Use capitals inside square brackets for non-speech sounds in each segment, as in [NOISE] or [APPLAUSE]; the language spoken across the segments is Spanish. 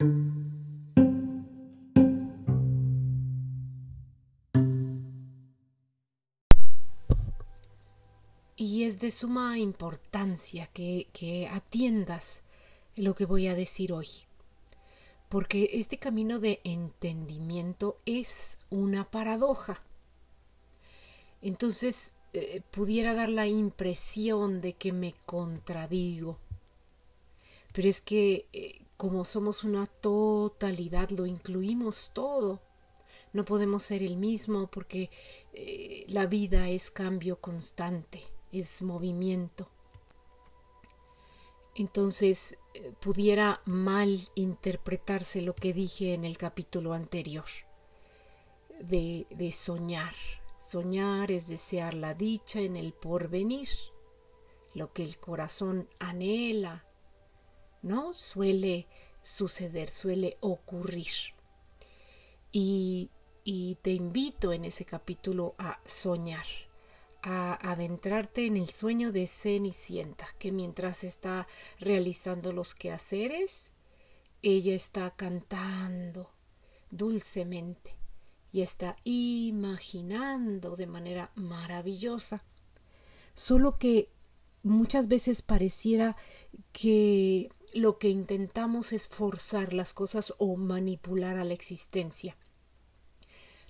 Y es de suma importancia que, que atiendas lo que voy a decir hoy, porque este camino de entendimiento es una paradoja. Entonces eh, pudiera dar la impresión de que me contradigo, pero es que eh, como somos una totalidad, lo incluimos todo. No podemos ser el mismo porque eh, la vida es cambio constante es movimiento. Entonces eh, pudiera mal interpretarse lo que dije en el capítulo anterior de, de soñar. Soñar es desear la dicha en el porvenir, lo que el corazón anhela, ¿no? Suele suceder, suele ocurrir. Y, y te invito en ese capítulo a soñar a adentrarte en el sueño de Cenicienta, que mientras está realizando los quehaceres, ella está cantando dulcemente y está imaginando de manera maravillosa. Solo que muchas veces pareciera que lo que intentamos es forzar las cosas o manipular a la existencia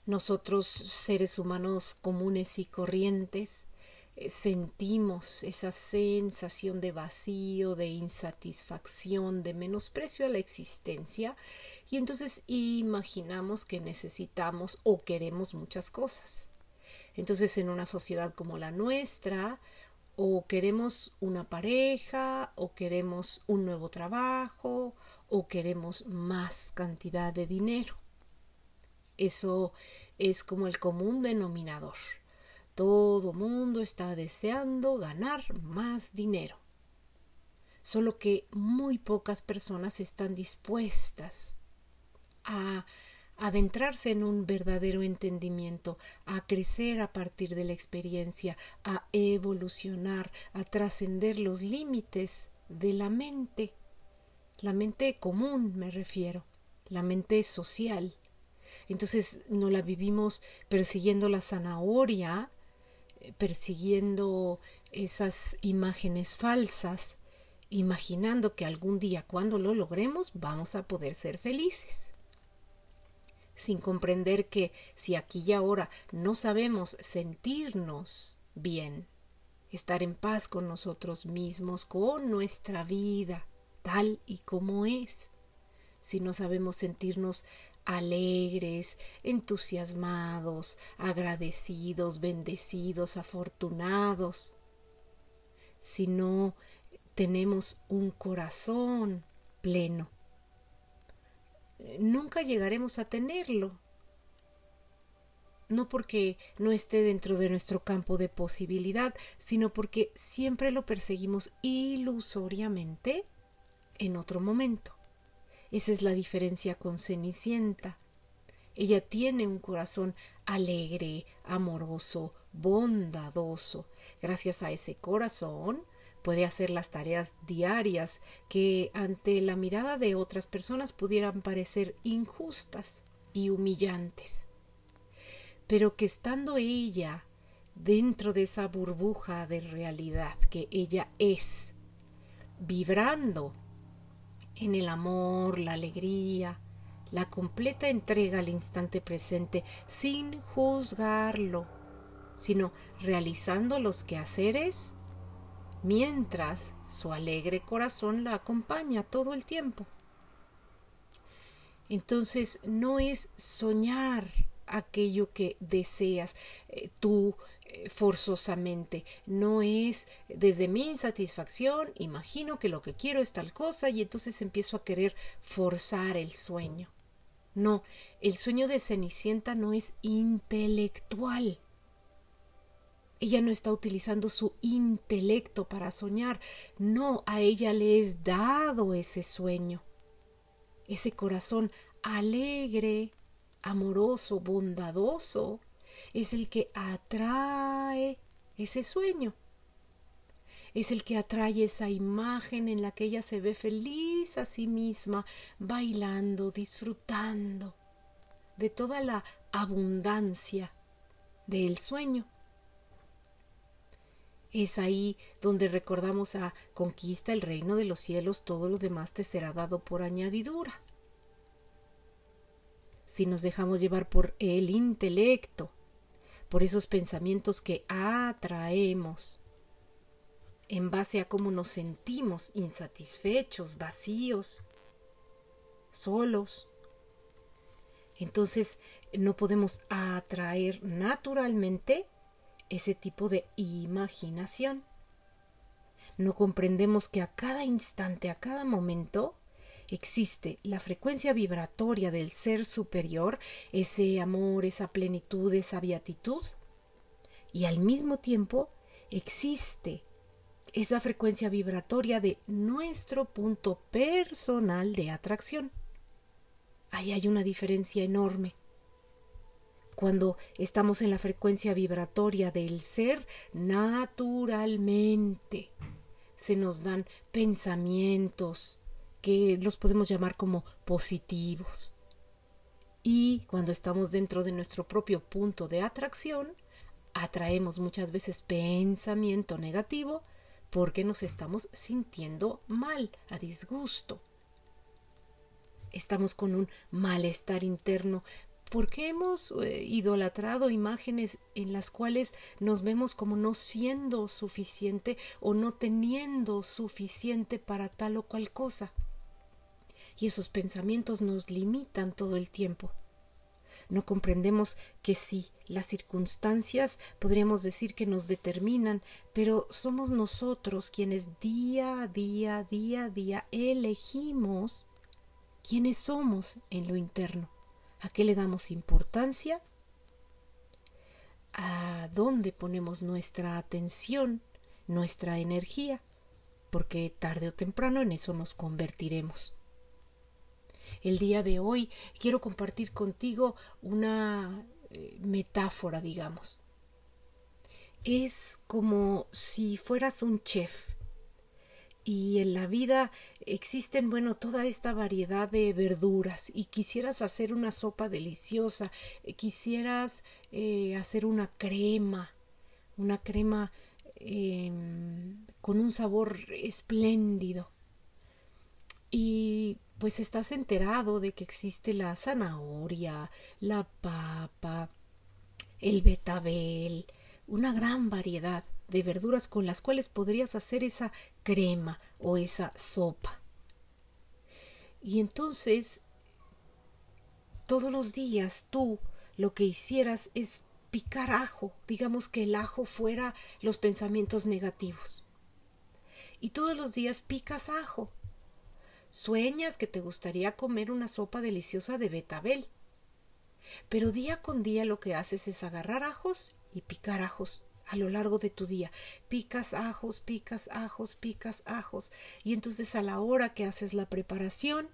nosotros, seres humanos comunes y corrientes, eh, sentimos esa sensación de vacío, de insatisfacción, de menosprecio a la existencia y entonces imaginamos que necesitamos o queremos muchas cosas. Entonces en una sociedad como la nuestra, o queremos una pareja, o queremos un nuevo trabajo, o queremos más cantidad de dinero. Eso es como el común denominador. Todo mundo está deseando ganar más dinero. Solo que muy pocas personas están dispuestas a adentrarse en un verdadero entendimiento, a crecer a partir de la experiencia, a evolucionar, a trascender los límites de la mente. La mente común me refiero, la mente social, entonces no la vivimos persiguiendo la zanahoria, eh, persiguiendo esas imágenes falsas, imaginando que algún día cuando lo logremos vamos a poder ser felices. Sin comprender que si aquí y ahora no sabemos sentirnos bien, estar en paz con nosotros mismos, con nuestra vida, tal y como es, si no sabemos sentirnos alegres, entusiasmados, agradecidos, bendecidos, afortunados. Si no tenemos un corazón pleno, nunca llegaremos a tenerlo. No porque no esté dentro de nuestro campo de posibilidad, sino porque siempre lo perseguimos ilusoriamente en otro momento. Esa es la diferencia con Cenicienta. Ella tiene un corazón alegre, amoroso, bondadoso. Gracias a ese corazón puede hacer las tareas diarias que ante la mirada de otras personas pudieran parecer injustas y humillantes. Pero que estando ella dentro de esa burbuja de realidad que ella es, vibrando en el amor, la alegría, la completa entrega al instante presente sin juzgarlo, sino realizando los quehaceres mientras su alegre corazón la acompaña todo el tiempo. Entonces no es soñar aquello que deseas. Eh, tú eh, forzosamente, no es desde mi insatisfacción, imagino que lo que quiero es tal cosa y entonces empiezo a querer forzar el sueño. No, el sueño de Cenicienta no es intelectual. Ella no está utilizando su intelecto para soñar, no, a ella le es dado ese sueño, ese corazón alegre, amoroso, bondadoso, es el que atrae ese sueño. es el que atrae esa imagen en la que ella se ve feliz a sí misma, bailando, disfrutando de toda la abundancia del sueño. Es ahí donde recordamos a conquista el reino de los cielos, todo lo demás te será dado por añadidura. Si nos dejamos llevar por el intelecto, por esos pensamientos que atraemos, en base a cómo nos sentimos insatisfechos, vacíos, solos, entonces no podemos atraer naturalmente ese tipo de imaginación. No comprendemos que a cada instante, a cada momento, existe la frecuencia vibratoria del ser superior, ese amor, esa plenitud, esa beatitud, y al mismo tiempo existe esa frecuencia vibratoria de nuestro punto personal de atracción. Ahí hay una diferencia enorme cuando estamos en la frecuencia vibratoria del ser, naturalmente se nos dan pensamientos que los podemos llamar como positivos. Y cuando estamos dentro de nuestro propio punto de atracción, atraemos muchas veces pensamiento negativo porque nos estamos sintiendo mal, a disgusto. Estamos con un malestar interno porque hemos eh, idolatrado imágenes en las cuales nos vemos como no siendo suficiente o no teniendo suficiente para tal o cual cosa. Y esos pensamientos nos limitan todo el tiempo. No comprendemos que sí, las circunstancias podríamos decir que nos determinan, pero somos nosotros quienes día a día, día a día elegimos quiénes somos en lo interno ¿A qué le damos importancia? ¿A dónde ponemos nuestra atención, nuestra energía? Porque tarde o temprano en eso nos convertiremos. El día de hoy quiero compartir contigo una eh, metáfora, digamos. Es como si fueras un chef y en la vida existen, bueno, toda esta variedad de verduras y quisieras hacer una sopa deliciosa, eh, quisieras eh, hacer una crema, una crema em, con un sabor espléndido. Y pues estás enterado de que existe la zanahoria, la papa, el betabel, una gran variedad de verduras con las cuales podrías hacer esa crema o esa sopa. Y entonces, todos los días tú lo que hicieras es picar ajo, digamos que el ajo fuera los pensamientos negativos. Y todos los días picas ajo. Sueñas que te gustaría comer una sopa deliciosa de betabel. Pero día con día lo que haces es agarrar ajos y picar ajos a lo largo de tu día. Picas ajos, picas ajos, picas ajos. Y entonces a la hora que haces la preparación,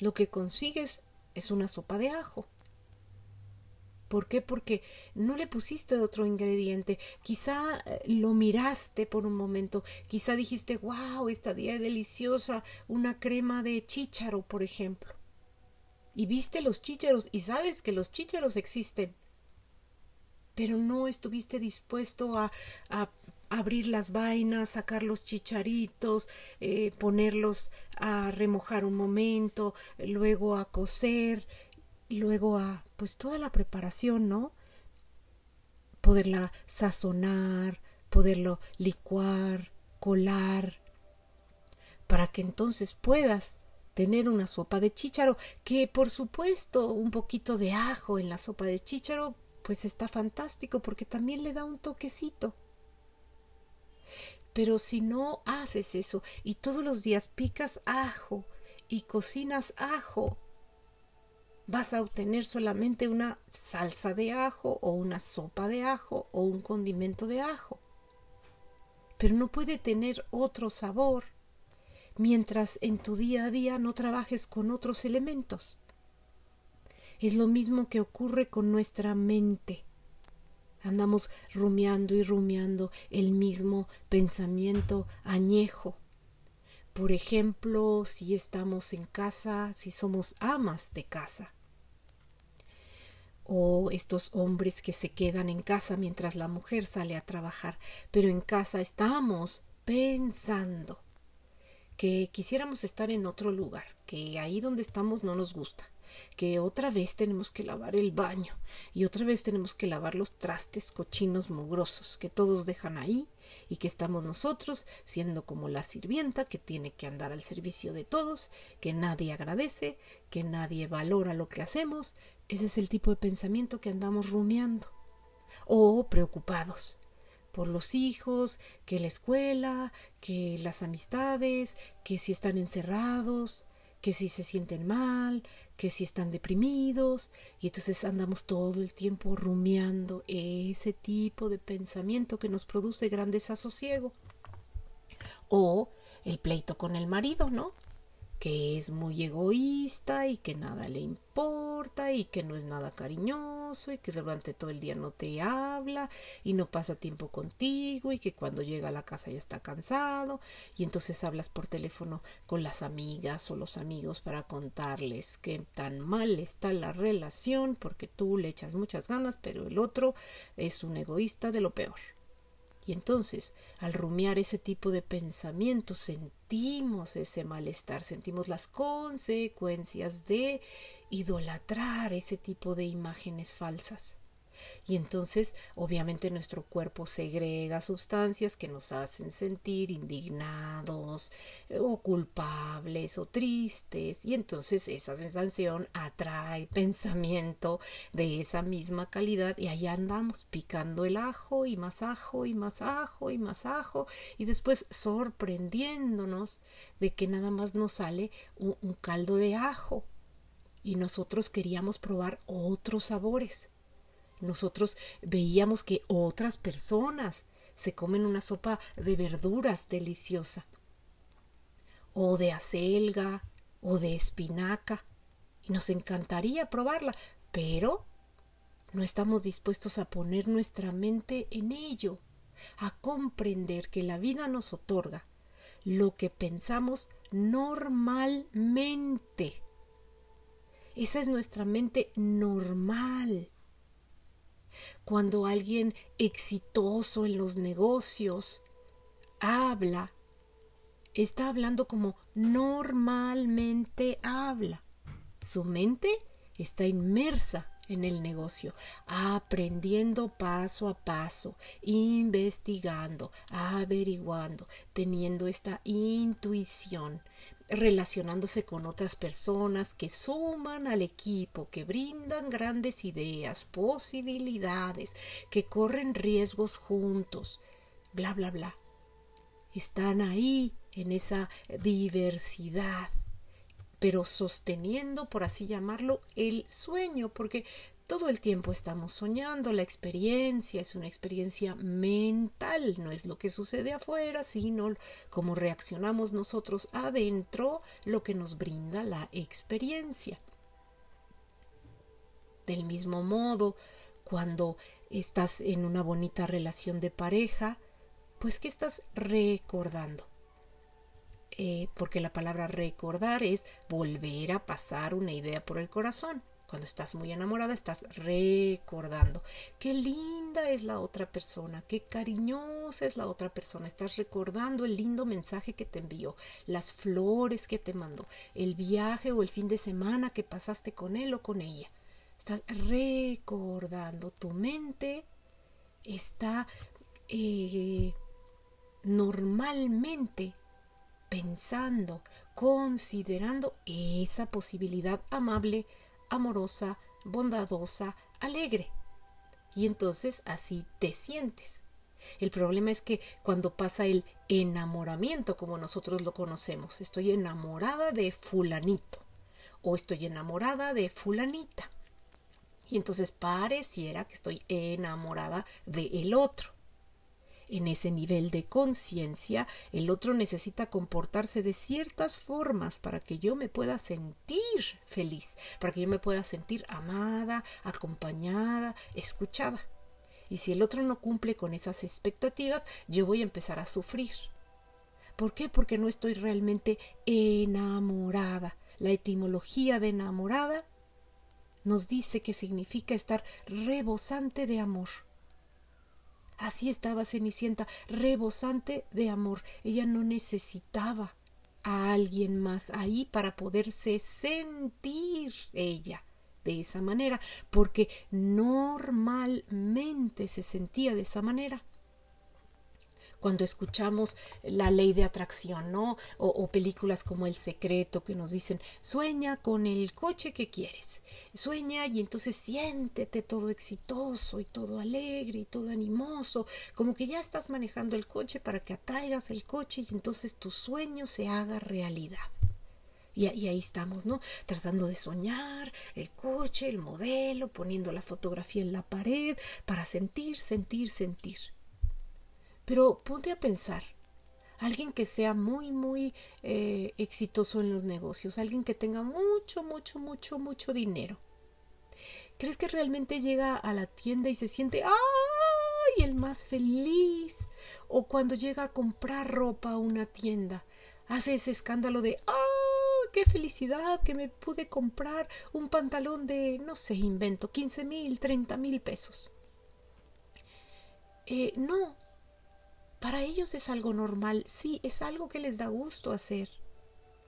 lo que consigues es una sopa de ajo. ¿Por qué? Porque no le pusiste otro ingrediente. Quizá eh, lo miraste por un momento. Quizá dijiste, wow, esta día es deliciosa. Una crema de chícharo, por ejemplo. Y viste los chícharos y sabes que los chícharos existen pero no estuviste dispuesto a, abrir las vainas, sacar los chicharitos, eh, ponerlos a remojar un momento, luego a cocer, luego a pues toda la preparación, ¿no? Poderla sazonar, poderlo licuar, colar, para que entonces puedas tener una sopa de chícharo, que por supuesto un poquito de ajo en la sopa de chícharo pues está fantástico porque también le da un toquecito. Pero si no haces eso y todos los días picas ajo y cocinas ajo, vas a obtener solamente una salsa de ajo o una sopa de ajo o un condimento de ajo. Pero no puede tener otro sabor mientras en tu día a día no trabajes con otros elementos. Es lo mismo que ocurre con nuestra mente. Andamos rumiando y rumiando el mismo pensamiento añejo. Por ejemplo, si estamos en casa, si somos amas de casa. O estos hombres que se quedan en casa mientras la mujer sale a trabajar, pero en casa estamos pensando que quisiéramos estar en otro lugar, que ahí donde estamos no nos gusta, que otra vez tenemos que lavar el baño y otra vez tenemos que lavar los trastes cochinos mugrosos que todos dejan ahí y que estamos nosotros siendo como la sirvienta que tiene que andar al servicio de todos, que nadie agradece, que nadie valora lo que hacemos. Ese es el tipo de pensamiento que andamos rumiando. O preocupados por los hijos, que la escuela, que las amistades, que si están encerrados, que si se sienten mal, que si están deprimidos, y entonces andamos todo el tiempo rumiando ese tipo de pensamiento que nos produce gran desasosiego. O el pleito con el marido, ¿no? Que es muy egoísta y que nada le importa y que no es nada cariñoso y que durante todo el día no te habla y no pasa tiempo contigo y que cuando llega a la casa ya está cansado y entonces hablas por teléfono con las amigas o los amigos para contarles que tan mal está la relación porque tú le echas muchas ganas pero el otro es un egoísta de lo peor. Y entonces, al rumiar ese tipo de pensamientos, sentimos ese malestar, sentimos las consecuencias de idolatrar ese tipo de imágenes falsas. Y entonces, obviamente, nuestro cuerpo segrega sustancias que nos hacen sentir indignados eh, o culpables o tristes. Y entonces esa sensación atrae [LAUGHS] pensamiento de esa misma calidad y ahí andamos picando el ajo y más ajo y más ajo y más ajo y después sorprendiéndonos de que nada más nos sale un, un caldo de ajo y nosotros queríamos probar otros sabores. Nosotros veíamos que otras personas se comen una sopa de verduras deliciosa, o de acelga, o de espinaca, y nos encantaría probarla, pero no estamos dispuestos a poner nuestra mente en ello, a comprender que la vida nos otorga lo que pensamos normalmente. Esa es nuestra mente normal cuando alguien exitoso en los negocios habla, está hablando como normalmente habla. Su mente está inmersa en el negocio, aprendiendo paso a paso, investigando, averiguando, teniendo esta intuición relacionándose con otras personas que suman al equipo, que brindan grandes ideas, posibilidades, que corren riesgos juntos, bla, bla, bla. Están ahí en esa diversidad, pero sosteniendo, por así llamarlo, el sueño, porque todo el tiempo estamos soñando, la experiencia es una experiencia mental, no es lo que sucede afuera, sino cómo reaccionamos nosotros adentro, lo que nos brinda la experiencia. Del mismo modo, cuando estás en una bonita relación de pareja, pues ¿qué estás recordando? Eh, porque la palabra recordar es volver a pasar una idea por el corazón. Cuando estás muy enamorada, estás recordando qué linda es la otra persona, qué cariñosa es la otra persona. Estás recordando el lindo mensaje que te envió, las flores que te mandó, el viaje o el fin de semana que pasaste con él o con ella. Estás recordando. Tu mente está eh, normalmente pensando, considerando esa posibilidad amable amorosa, bondadosa, alegre. Y entonces así te sientes. El problema es que cuando pasa el enamoramiento, como nosotros lo conocemos, estoy enamorada de fulanito o estoy enamorada de fulanita. Y entonces pareciera que estoy enamorada de el otro en ese nivel de conciencia, el otro necesita comportarse de ciertas formas para que yo me pueda sentir feliz, para que yo me pueda sentir amada, acompañada, escuchada. Y si el otro no cumple con esas expectativas, yo voy a empezar a sufrir. ¿Por qué? Porque no estoy realmente enamorada. La etimología de enamorada nos dice que significa estar rebosante de amor. Así estaba Cenicienta, rebosante de amor. Ella no necesitaba a alguien más ahí para poderse sentir ella de esa manera, porque normalmente se sentía de esa manera cuando escuchamos la ley de atracción, ¿no? O, películas como El Secreto que nos dicen, sueña con el coche que quieres, sueña y entonces siéntete todo exitoso y todo alegre y todo animoso, como que ya estás manejando el coche para que atraigas el coche y entonces tu sueño se haga realidad. Y, y, ahí estamos, ¿no? Tratando de soñar el coche, el modelo, poniendo la fotografía en la pared para sentir, sentir, sentir. Pero ponte a pensar, alguien que sea muy, muy eh, exitoso en los negocios, alguien que tenga mucho, mucho, mucho, mucho dinero. ¿Crees que realmente llega a la tienda y se siente, ¡ay! el más feliz? O cuando llega a comprar ropa a una tienda, hace ese escándalo de, ¡ah! ¡Qué felicidad que me pude comprar un pantalón de, no sé, invento, 15 mil, 30 mil pesos! Eh, no, para ellos es algo normal, sí, es algo que les da gusto hacer,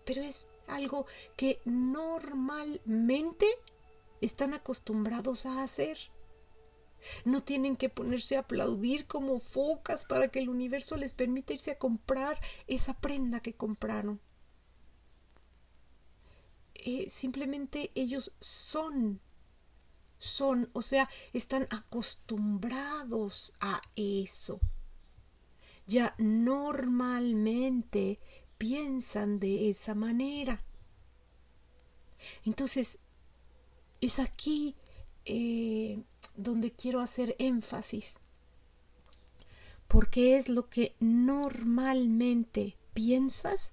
pero es algo que normalmente están acostumbrados a hacer. No tienen que ponerse a aplaudir como focas para que el universo les permita irse a comprar esa prenda que compraron. Eh, simplemente ellos son, son, o sea, están acostumbrados a eso ya normalmente piensan de esa manera. Entonces, es aquí eh, donde quiero hacer énfasis, porque es lo que normalmente piensas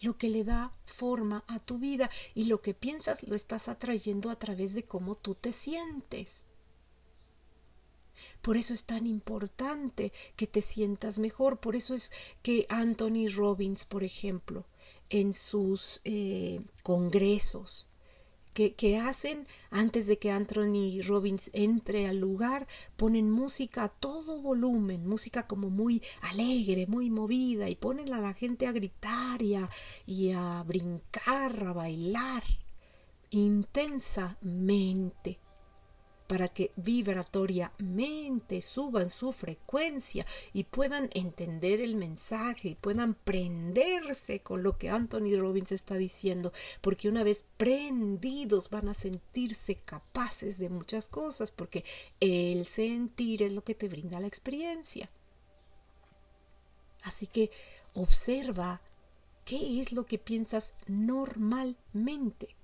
lo que le da forma a tu vida y lo que piensas lo estás atrayendo a través de cómo tú te sientes. Por eso es tan importante que te sientas mejor. Por eso es que Anthony Robbins, por ejemplo, en sus eh, congresos, que, que, hacen antes de que Anthony Robbins entre al lugar, ponen música a todo volumen, música como muy alegre, muy movida, y ponen a la gente a gritar a, y a brincar, a bailar intensamente para que vibratoriamente suban su frecuencia y puedan entender el mensaje y puedan prenderse con lo que Anthony Robbins está diciendo, porque una vez prendidos van a sentirse capaces de muchas cosas, porque el sentir es lo que te brinda la experiencia. Así que observa qué es lo que piensas normalmente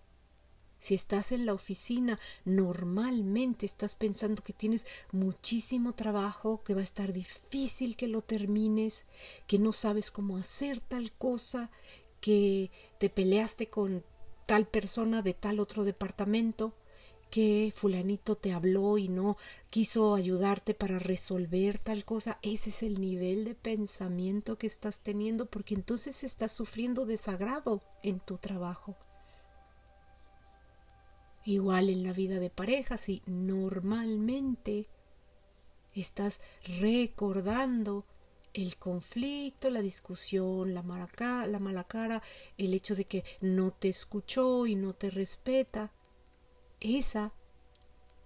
si estás en la oficina, normalmente estás pensando que tienes muchísimo trabajo, que va a estar difícil que lo termines, que no sabes cómo hacer tal cosa, que te peleaste con tal persona de tal otro departamento, que fulanito te habló y no quiso ayudarte para resolver tal cosa. Ese es el nivel de pensamiento que estás teniendo porque entonces estás sufriendo desagrado en tu trabajo. Igual en la vida de pareja, si normalmente estás recordando el conflicto, la discusión, la mala, la mala cara, el hecho de que no te escuchó y no te respeta, esa,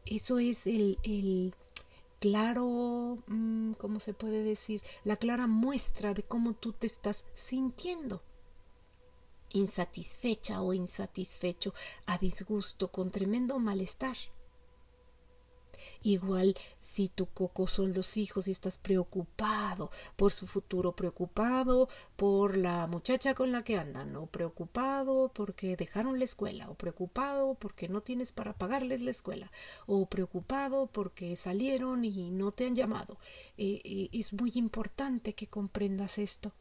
eso es el, el claro, mm, ¿cómo se puede decir? La clara muestra de cómo tú te estás sintiendo insatisfecha o insatisfecho, a disgusto, con tremendo malestar. Igual si tu coco son los hijos y estás preocupado por su futuro, preocupado por la muchacha con la que andan, o preocupado porque dejaron la escuela, o preocupado porque no tienes para pagarles la escuela, o preocupado porque salieron y no te han llamado. Eh, eh, es muy importante que comprendas esto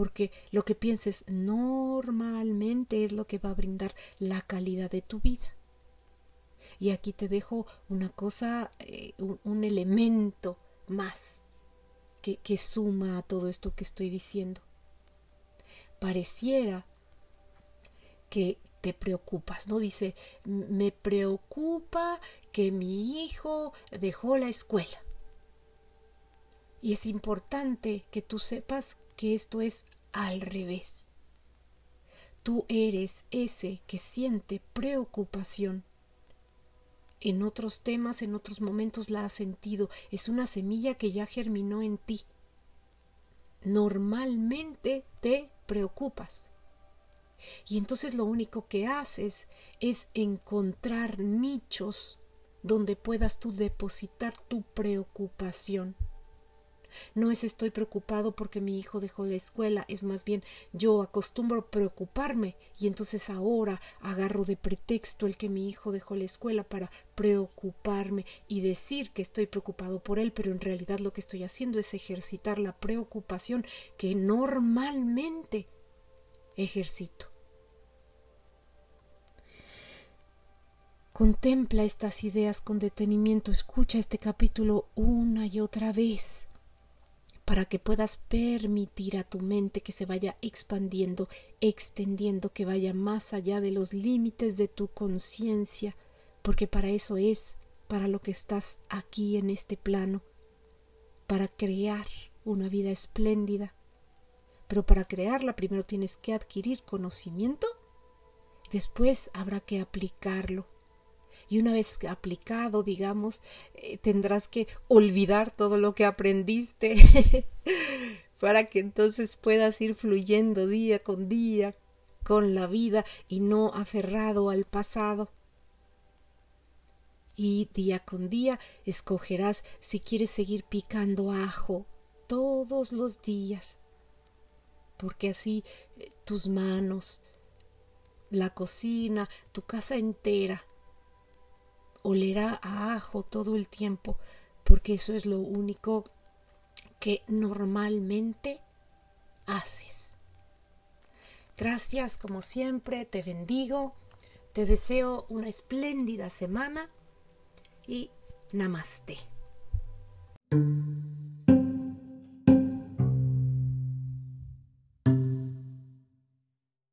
porque lo que pienses normalmente es lo que va a brindar la calidad de tu vida. Y aquí te dejo una cosa, eh, un, elemento más que, que suma a todo esto que estoy diciendo. Pareciera que te preocupas, ¿no? Dice, me preocupa que mi hijo dejó la escuela. Y es importante que tú sepas que esto es al revés. Tú eres ese que siente preocupación. En otros temas, en otros momentos la has sentido. Es una semilla que ya germinó en ti. Normalmente te preocupas. Y entonces lo único que haces es encontrar nichos donde puedas tú depositar tu preocupación. No es estoy preocupado porque mi hijo dejó la escuela, es más bien yo acostumbro preocuparme y entonces ahora agarro de pretexto el que mi hijo dejó la escuela para preocuparme y decir que estoy preocupado por él, pero en realidad lo que estoy haciendo es ejercitar la preocupación que normalmente ejercito. Contempla estas ideas con detenimiento, escucha este capítulo una y otra vez para que puedas permitir a tu mente que se vaya expandiendo, extendiendo, que vaya más allá de los límites de tu conciencia, porque para eso es, para lo que estás aquí en este plano, para crear una vida espléndida. Pero para crearla primero tienes que adquirir conocimiento, después habrá que aplicarlo y una vez aplicado, digamos, eh, tendrás que olvidar todo lo que aprendiste [LAUGHS] para que entonces puedas ir fluyendo día con día con la vida y no aferrado al pasado. Y día con día escogerás si quieres seguir picando ajo todos los días, porque así eh, tus manos, la cocina, tu casa entera olerá a ajo todo el tiempo, porque eso es lo único que normalmente haces. Gracias como siempre, te bendigo, te deseo una espléndida semana y namaste.